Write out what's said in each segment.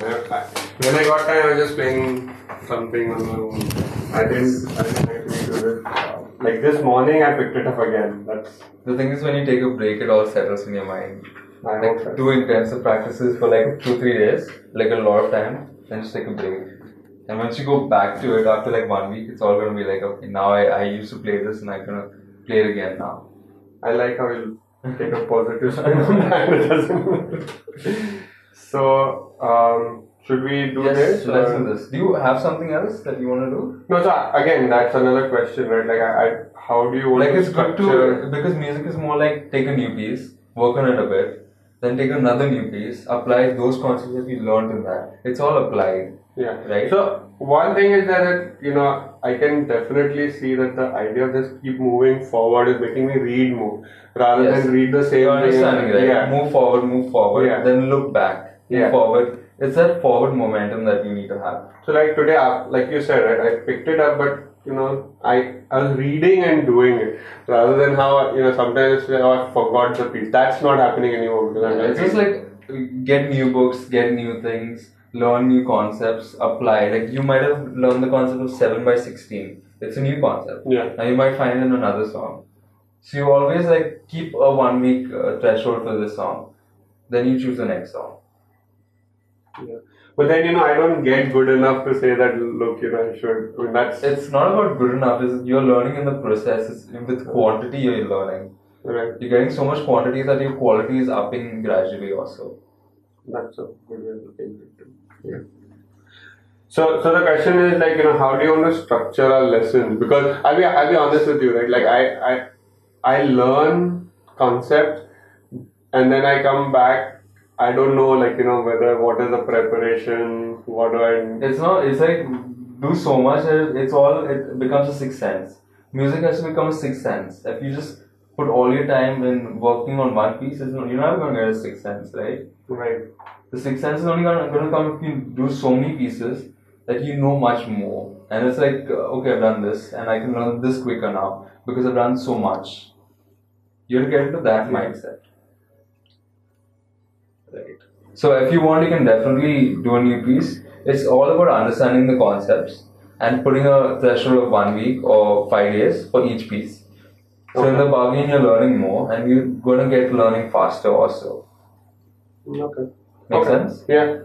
When I got time, I was just playing something on my own. I didn't, I didn't actually do it. Like this morning, I picked it up again. That's The thing is, when you take a break, it all settles in your mind. I Like so. intensive practices for like two three days, like a lot of time, then just take a break. And once you go back to it after like one week, it's all gonna be like okay, now I, I used to play this and I'm gonna play it again now. I like how you take a positive spin on that. So, um, should we do yes, this? so let's do this. Do you have something else that you wanna do? No, so again, that's another question, right? Like, I, I how do you want Like to it's good structure? to because music is more like take a new piece, work on it a bit, then take another new piece, apply those concepts that you learned in that. It's all applied. Yeah. Right. So one thing is that it, you know I can definitely see that the idea of just keep moving forward is making me read more rather Yes. than read the same You're thing. understanding, right? Yeah. Move forward, move forward, Yeah. then look back, Yeah. forward. It's that forward momentum that you need to have. So like today, like you said, right? I picked it up, but you know, I I was reading and doing it rather than how you know sometimes oh, I forgot the piece. That's not happening anymore because I'm It's just like get new books, get new things, learn new concepts, apply. Like you might have learned the concept of seven by sixteen. It's a new concept. yeah. Now you might find it in another song. So you always like keep a one week uh, threshold for this song. Then you choose the next song. Yeah. But then you know I don't get good enough to say that look you know I should. I mean, that's It's not about good enough. It's you're learning in the process. It's with quantity you're learning. right. You're getting so much quantity that your quality is upping gradually also. That's a good way to think it. Yeah. So, so the question is like you know how do you want to structure a lesson? Because I'll be I'll be honest with you, right? Like I I I learn concept, and then I come back. I don't know like you know whether what is the preparation, what do I It's not. It's like do so much. It's all. It becomes a sixth sense. Music has to become a sixth sense. If you just put all your time in working on one piece, it's not, you're not going to get a sixth sense, right? right? The sixth sense is only going to come if you do so many pieces that you know much more. And it's like, uh, okay, I've done this, and I can learn this quicker now because I've done so much. You have to get into that mindset. Right. So if you want, you can definitely do a new piece. It's all about understanding the concepts and putting a threshold of one week or five days for each piece. So in the bargain, you're learning more, and you're gonna get learning faster also. Okay. Make Okay. sense? Yeah.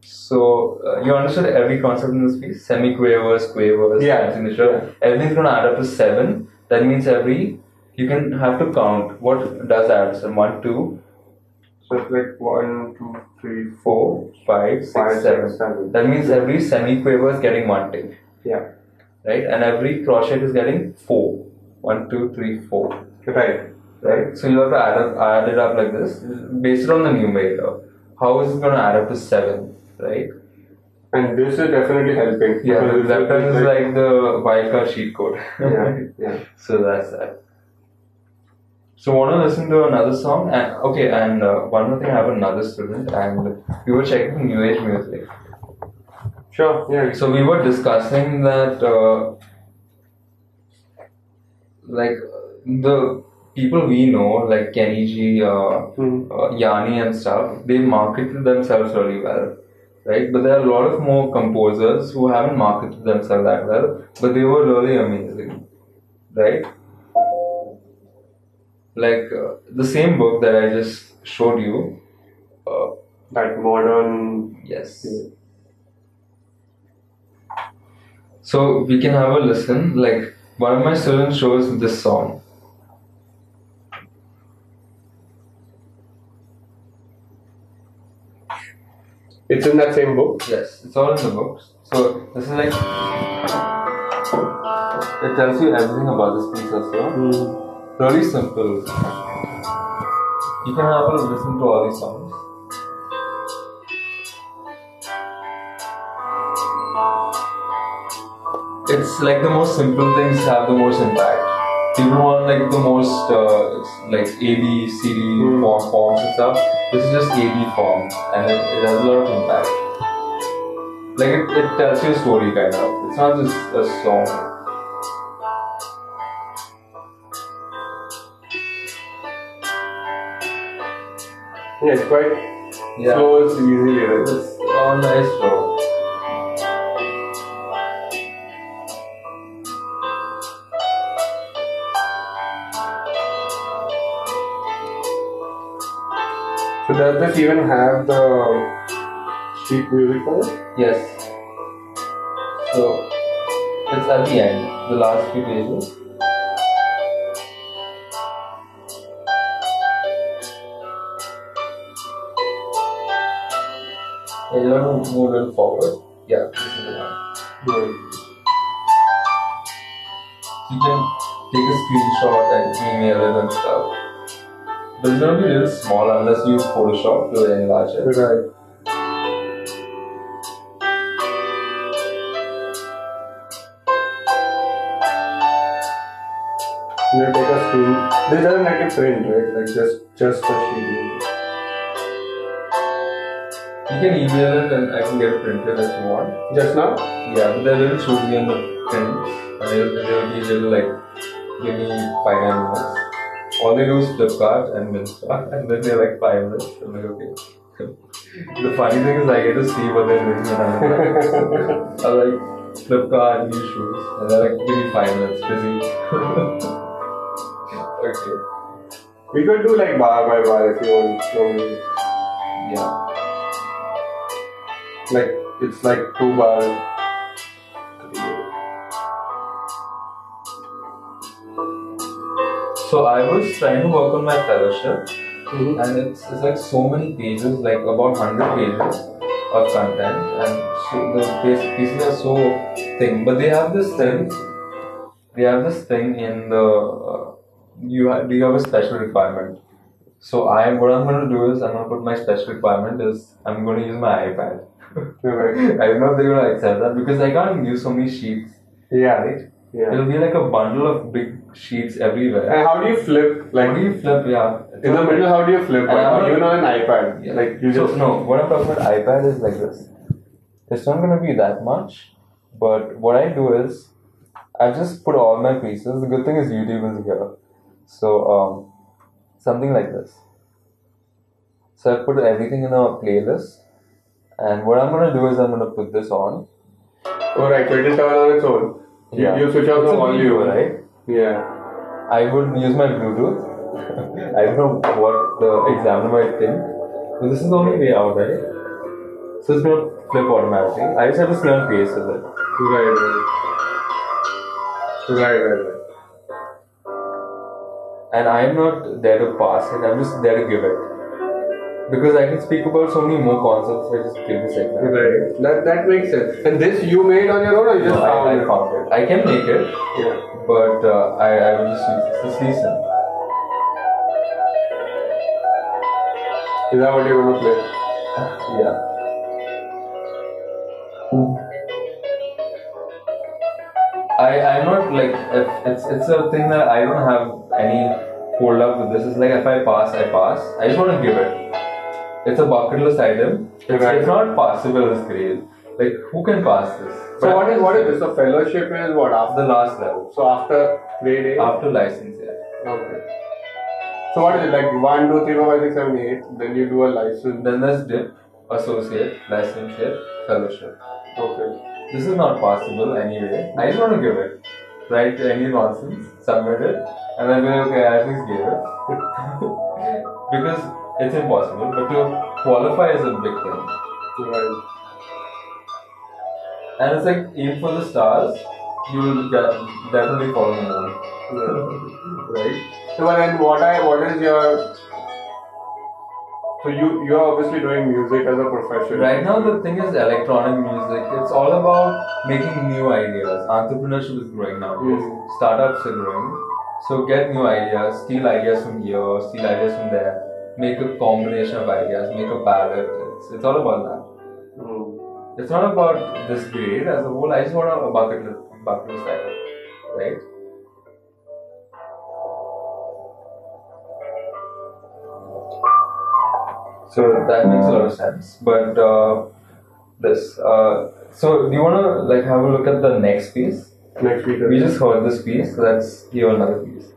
So uh, you understood every concept in this piece: semiquavers, quavers, Yeah. signature. Everything's gonna add up to seven. That means every you can have to count what does add. So one, two, So it's like one, two, three, four, five, six, Five, six, seven. seven. That means every semiquaver is getting one tick, Yeah. right? And every crotchet is getting four. One, two, three, four. Right. Right? So you have to add up, add it up like this, based on the numerator. How is it gonna add up to seven, right? And this is definitely helping. Yeah, Because the left hand is like the wildcard sheet code. yeah, yeah. so that's that. So want to listen to another song? And okay, and uh, one more thing, I have another student, and we were checking new age music. Sure, yeah. So we were discussing that, uh, like the people we know, like Kenny G, uh, Hmm. uh, Yanni and stuff, they marketed themselves really well, right? But there are a lot of more composers who haven't marketed themselves that well, but they were really amazing, right? Like uh, the same book that I just showed you. Uh, That modern. yes. So we can have a listen. Like one of my students shows this song. It's in that same book. Yes, it's all in the books. So this is like it tells you everything about this piece also. Really simple. You can have a listen to all these songs. It's like the most simple things have the most impact. People want like the most uh, like A B C D Hmm. form, forms and stuff. This is just A B form, and it, it has a lot of impact. Like it, it tells you a story kind of. It's not just a song. Yeah, it's quite Yeah. flows easily. Right? It's, Oh, nice, bro. So does this even have the sheet music for it? Yes. So it's at the end, the last few pages. Yeah, you want to move a little forward? Yeah, this is the one. Yeah. You can take a screenshot and email it and stuff. But it's gonna be a little small unless you use Photoshop to enlarge it. Right. You take a screen. This doesn't like a print, right? Like just just a sheet. You can email it and I can get it printed if you want. Just now? Yeah, but they will little choosy on the print. And they'll, they'll be little like, give me five minutes. All they do is Flipkart and Minsta, and then they're like five minutes. I'm like, okay. the funny thing is, I get to see what they're doing when I'm like, Flipkart, new shoes. And they're like, give me five minutes, busy. okay. We could do like bar by bar if you want. Um, Yeah. Like it's like two bars. So I was trying to work on my fellowship. Mm-hmm. and it's, it's like so many pages, like about 100 pages of content, and so the pieces are so thin. But they have this thing, they have this thing in the, uh, you, ha- you have a special requirement. So I, what I'm going to do is, I'm going to put my special requirement is, I'm going to use my iPad. I don't know if they're to accept that because I can't use so many sheets, Yeah. right? Yeah. It'll be like a bundle of big sheets everywhere. And how do you flip? Like How do you flip? Yeah. in the middle, how do you flip? Like, even on an iPad, Yeah. like you so, just no, what I'm talking about iPad is like this. It's not gonna be that much, but what I do is I just put all my pieces. The good thing is YouTube is here, so um, something like this. So I put everything in a playlist, and what I'm gonna do is I'm gonna put this on. Oh right, so it is on its own. Yeah. you switch off the volume, video, right? Yeah. I would use my Bluetooth. I don't know what the examiner might think, but this is the only way out, right? So it's gonna flip automatically. I just have to stay on pace with it. Right, right. Right, right, right. And I'm not there to pass it, I'm just there to give it. Because I can speak about so many more concepts, I just give this example. Right. That that makes sense. And this you made on your own or you just No, found I, I it? found it. I can make it, Yeah. but uh, I, I will just use this. Is that what you're gonna play? Yeah. I, I'm not like, if it's, it's a thing that I don't have any hold up with this. It's like if I pass, I pass. I just want to give it. It's a bucket list item. It's, Right. it's not passable as grade. Like, who can pass this? So what is what is this? So fellowship is what after The last level. so after grade eight? After license, yeah. Okay. So what is it like one, two, three, four, five, six, seven, eight? Then you do a license. Then there's dip, associate, licenseship, fellowship. Okay. This is not possible anyway. I just want to give it. Write any nonsense, submit it, and then be like, okay, I at least gave it. because it's impossible, but to qualify is a big thing. Right. And it's like, aim for the stars, you will get, definitely fall the moon. Yeah. Right? So then what I what is your so you you are obviously doing music as a profession. Right now, the thing is electronic music. It's all about making new ideas. Entrepreneurship is growing nowadays. Mm. Startups are growing. So get new ideas, steal ideas from here, steal ideas from there, make a combination of ideas, make a palette. It's, it's all about that. Mm. It's not about this grade as a whole. I just want a bucket list, bucket list item, right? So that makes a lot of sense. But uh, this, uh, so do you want to like have a look at the next piece? Next week. We just heard this piece. Let's hear another piece.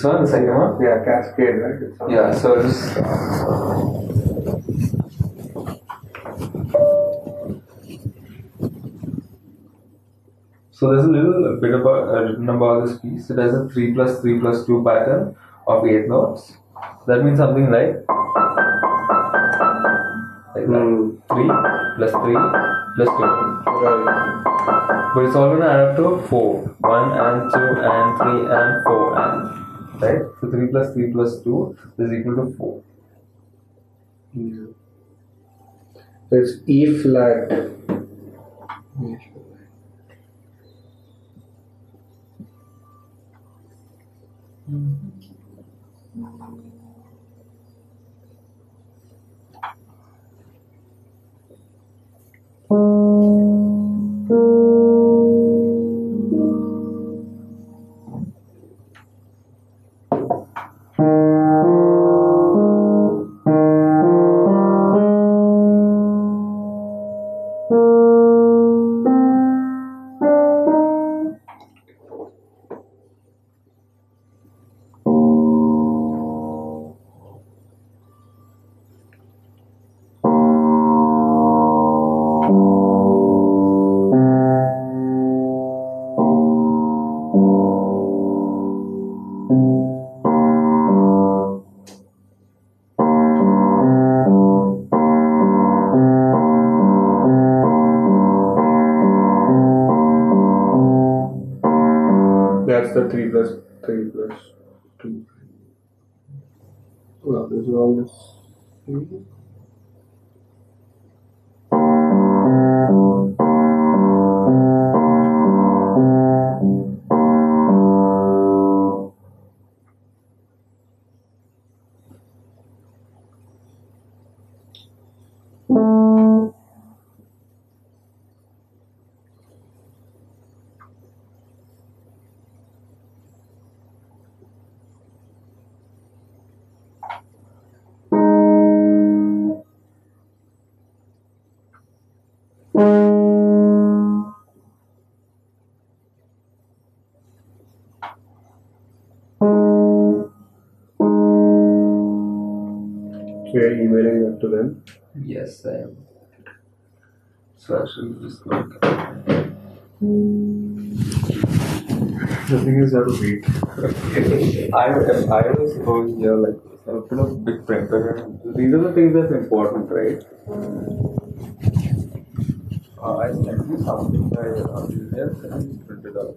This one. The second one? Yeah, Cascade, right? It's Yeah, so just so there's a little bit about uh, written about this piece. It has a three plus three plus two pattern of eight notes. That means something like like that. Hmm. Three plus three plus two. Right. But it's all gonna add up to four. One and two and three and four and right. So three plus three plus two is equal to four. Yeah. There's E flat. That's you're emailing that to them. Yes, I am. So actually, just go. The thing is, you have to wait. I, I was going here like a bit of big printer. These are the things that's important, right? Uh, I sent you something by uh, email and printed out.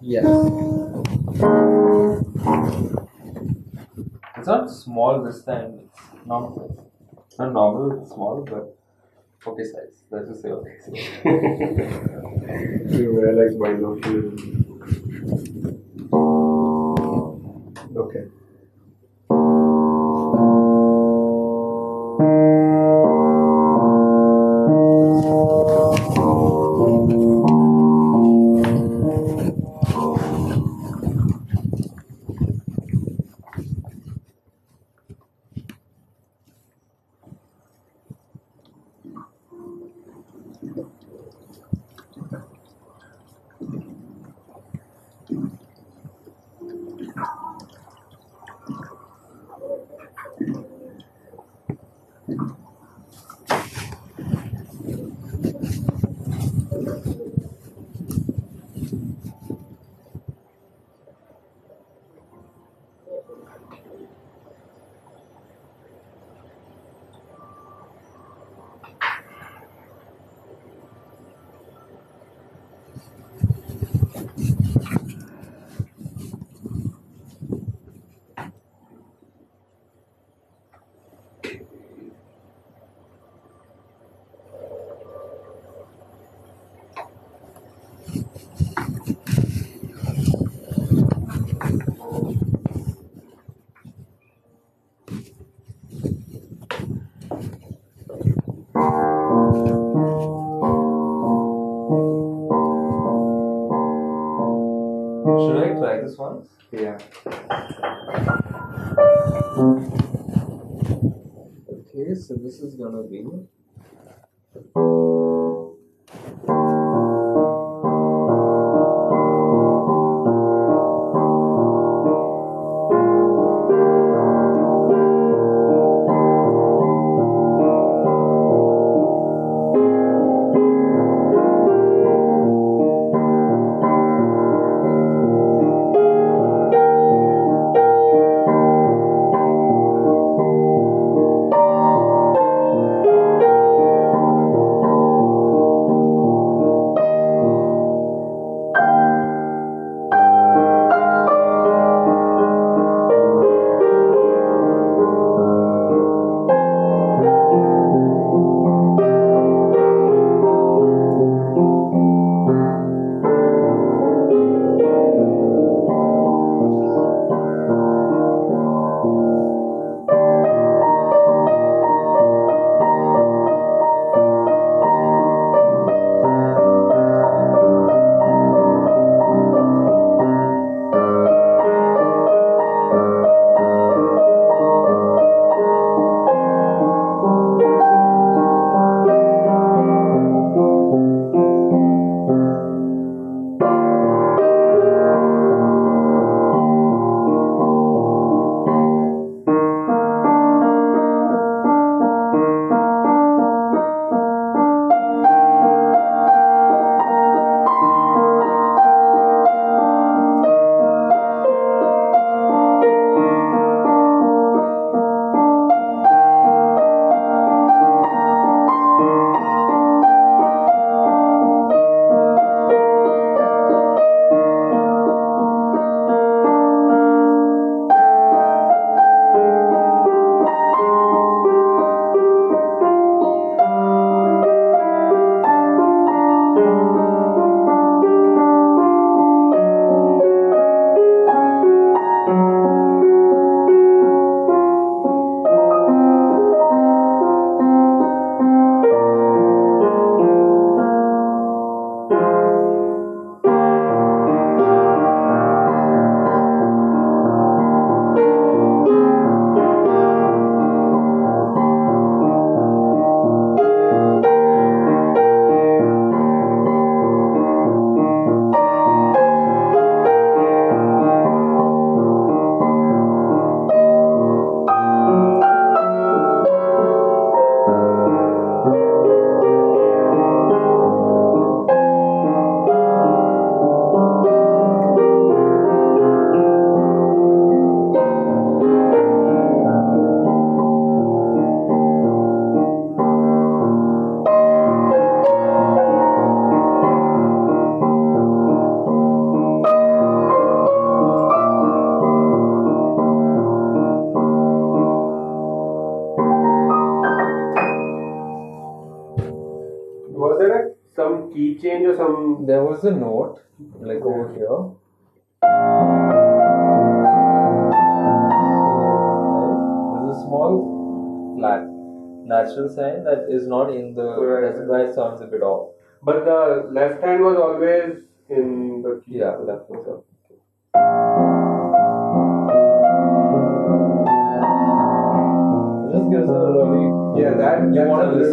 Yes. It's not small this time. It's normal. Not normal, it's small, but okay size. Let's just say okay size. You wear like binoculars. Okay. this one? Yeah. Okay, so this is gonna be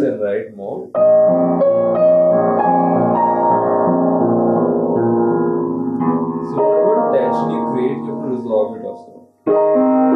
fingers in right mode. So what tension you create, you to resolve it also.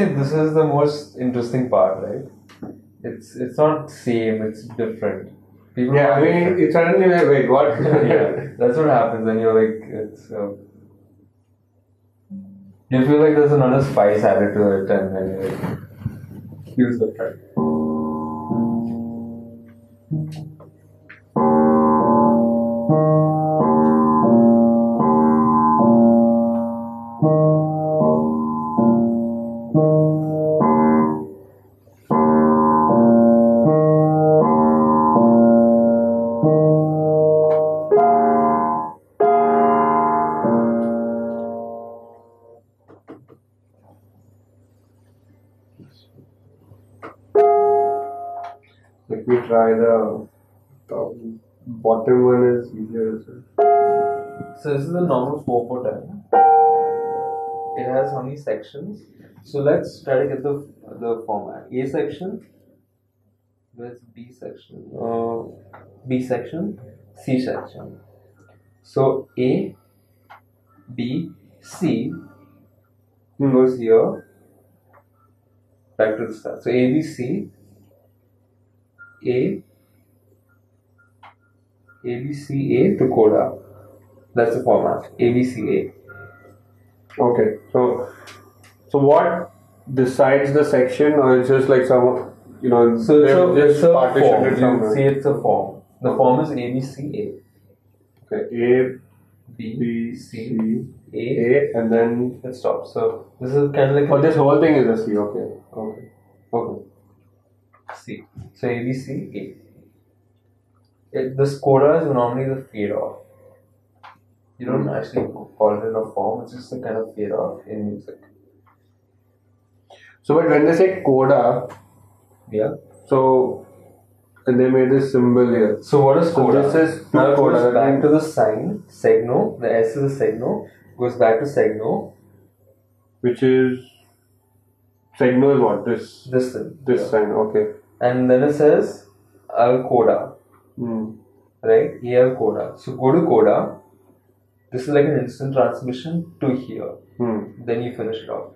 Say this is the most interesting part, right? It's it's not same, it's different. People Yeah, I mean, it suddenly wait, wait, what? yeah, that's what happens when you're like it's. Uh, you feel like there's another spice added to it, and then you like, use the track. Let sections? So let's try to get the the format. A section. Where's B section? Uh, B section. C section. So A, B, C goes here. Back to the start. So A, B, C. A, A, B, C, A to coda. That's the format. A, B, C, A. Okay, so so what decides the section, or it's just like some, you know, So it's a, it's a partitioned form. it You see, it's a form. The form is A, B, C, A. Okay, A, B, B, C, C, A. A, and then It stops. So this is kind of like oh, this whole thing is a C. Okay, okay, okay. C. So A, B, C, A. It, this coda is normally the fade off. You don't actually call it in a form, it's just a kind of fade off in music. So, but when they say coda, Yeah. so and they made this symbol here. So what is So coda? this is now it coda, goes back to the sign, segno. The S is a segno. Goes back to segno. which is segno is what this This thing. this Yeah. sign. Okay. And then it says al coda. Hmm. right? Here coda. So go to coda. This is like an instant transmission to here. Hmm. Then you finish it off.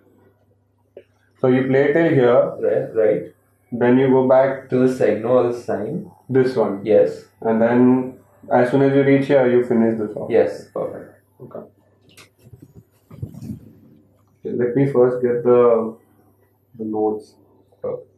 So you play till here, Right? Right? then you go back To the the sign. this one, Yes. and then as soon as you reach here, you finish this off. Yes. Perfect. Okay. Okay, Let me first get the the notes. Perfect.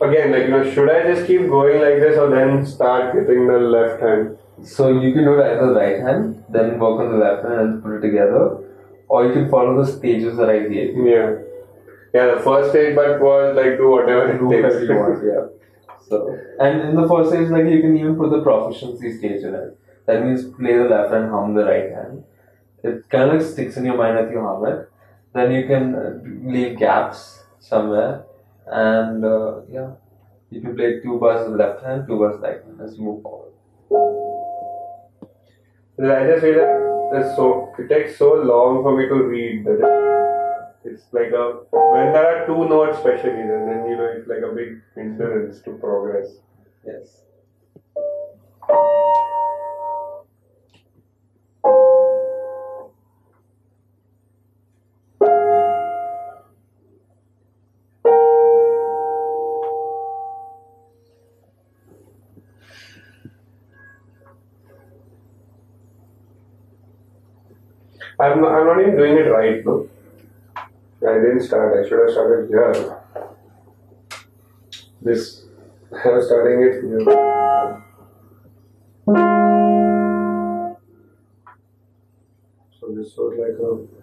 Again, like you know, should I just keep going like this, or then start getting the left hand? So you can do it either the right hand, then work on the left hand and put it together, or you can follow the stages that I gave. Yeah. Yeah, the first stage but was like do whatever it Do takes. you want, yeah. So, and in the first stage, like you can even put the proficiency stage in it. That means play the left hand, hum the right hand. It kind of like sticks in your mind that you hum it. Then you can uh, leave gaps somewhere, and uh, yeah, you can play two bars left hand, two bars right hand as you move forward. I just it's so it takes so long for me to read it's like a when there are two notes especially then, then you know it's like a big hindrance to progress. Yes. I'm I'm not even doing it right now. I didn't start. I should have started here. This I was starting it here. So this was like a.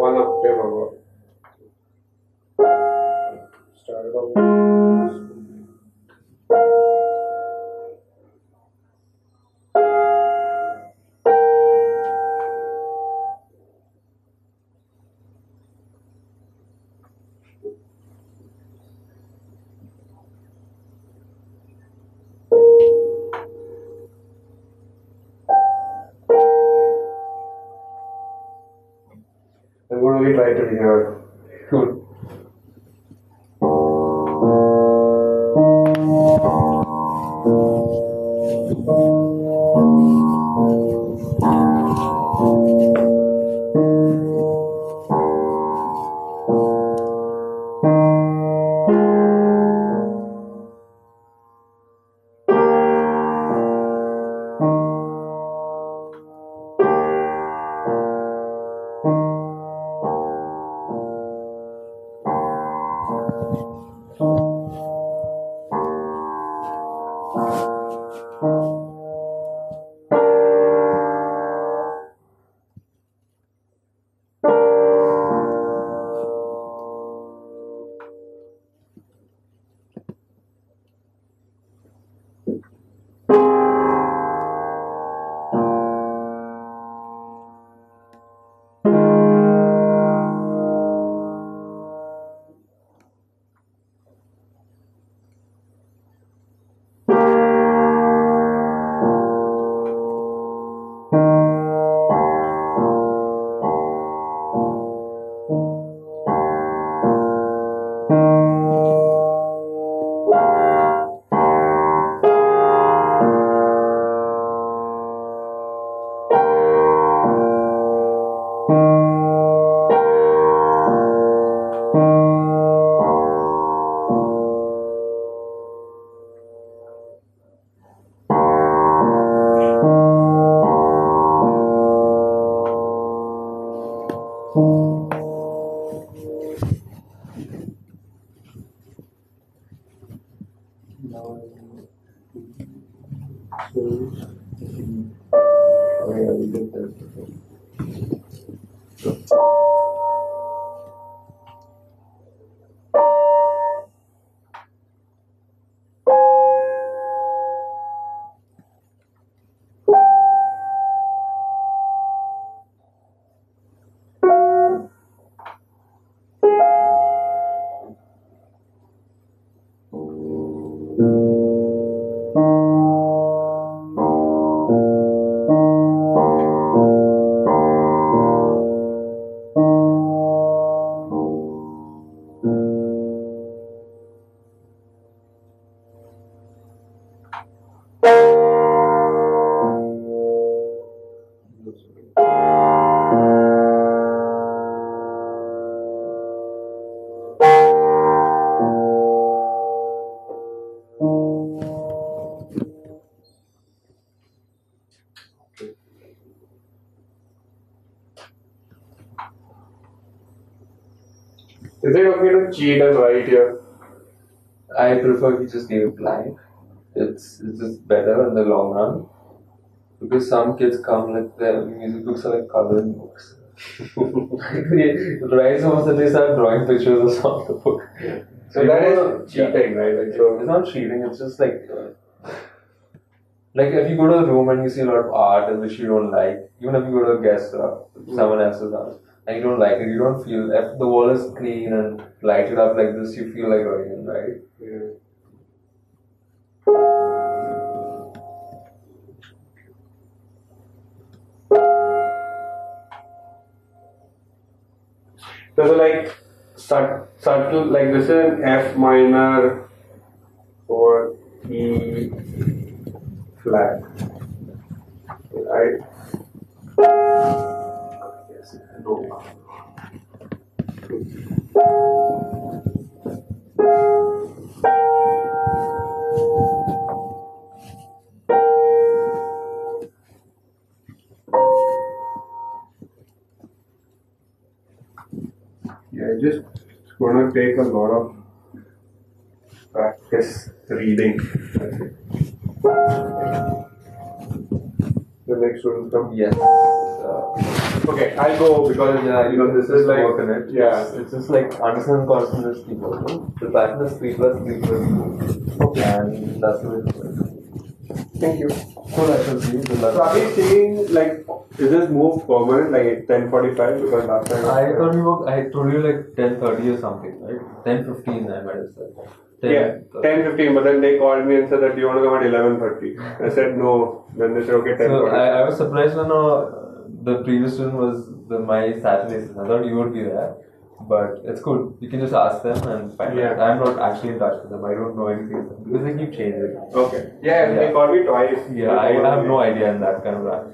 one octave above. Started off. To Now so, Is it okay to cheat and write here? I prefer you just leave it blank. It's it's just better in the long run. Because some kids come like their music books are like coloring books. right so that they start drawing pictures of the book. So you that is cheating, right? Like, It's not cheating, it's just like uh, like if you go to a room and you see a lot of art which you don't like, even if you go to a guest or someone else's house and you don't like it, you don't feel if the wall is clean and lighted up like this, you feel like going in, right? yeah. So, so like subtle, like this is an F minor or E flat. Right. No. Yeah, just it's gonna take a lot of practice reading. The next one come. Yes. Uh, Okay, I'll go because yeah, you know this is like work in it. yeah. It's, it's just like understand constant is three plus. no? The pattern is three plus three plus two. Okay. And that's the way it. Thank you. So that should be the So are we seeing like is this move permanent like ten forty five because last time I thought you I told you like 10.30 or something, right? 10.15 I might have said. 10, Yeah, 10 15, but then they called me and said that you want to come at 11.30. I said no. Then they said, okay, 10 So I, I was surprised when uh, the previous one was the my Saturday session. I thought you would be there. But it's cool. You can just ask them and find Yeah. out. I'm not actually in touch with them. I don't know anything because they keep changing. Okay. Yeah, they Yeah. called me twice. Yeah, I have no idea in that kind of rank.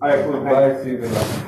Alright, cool. Bye, see you.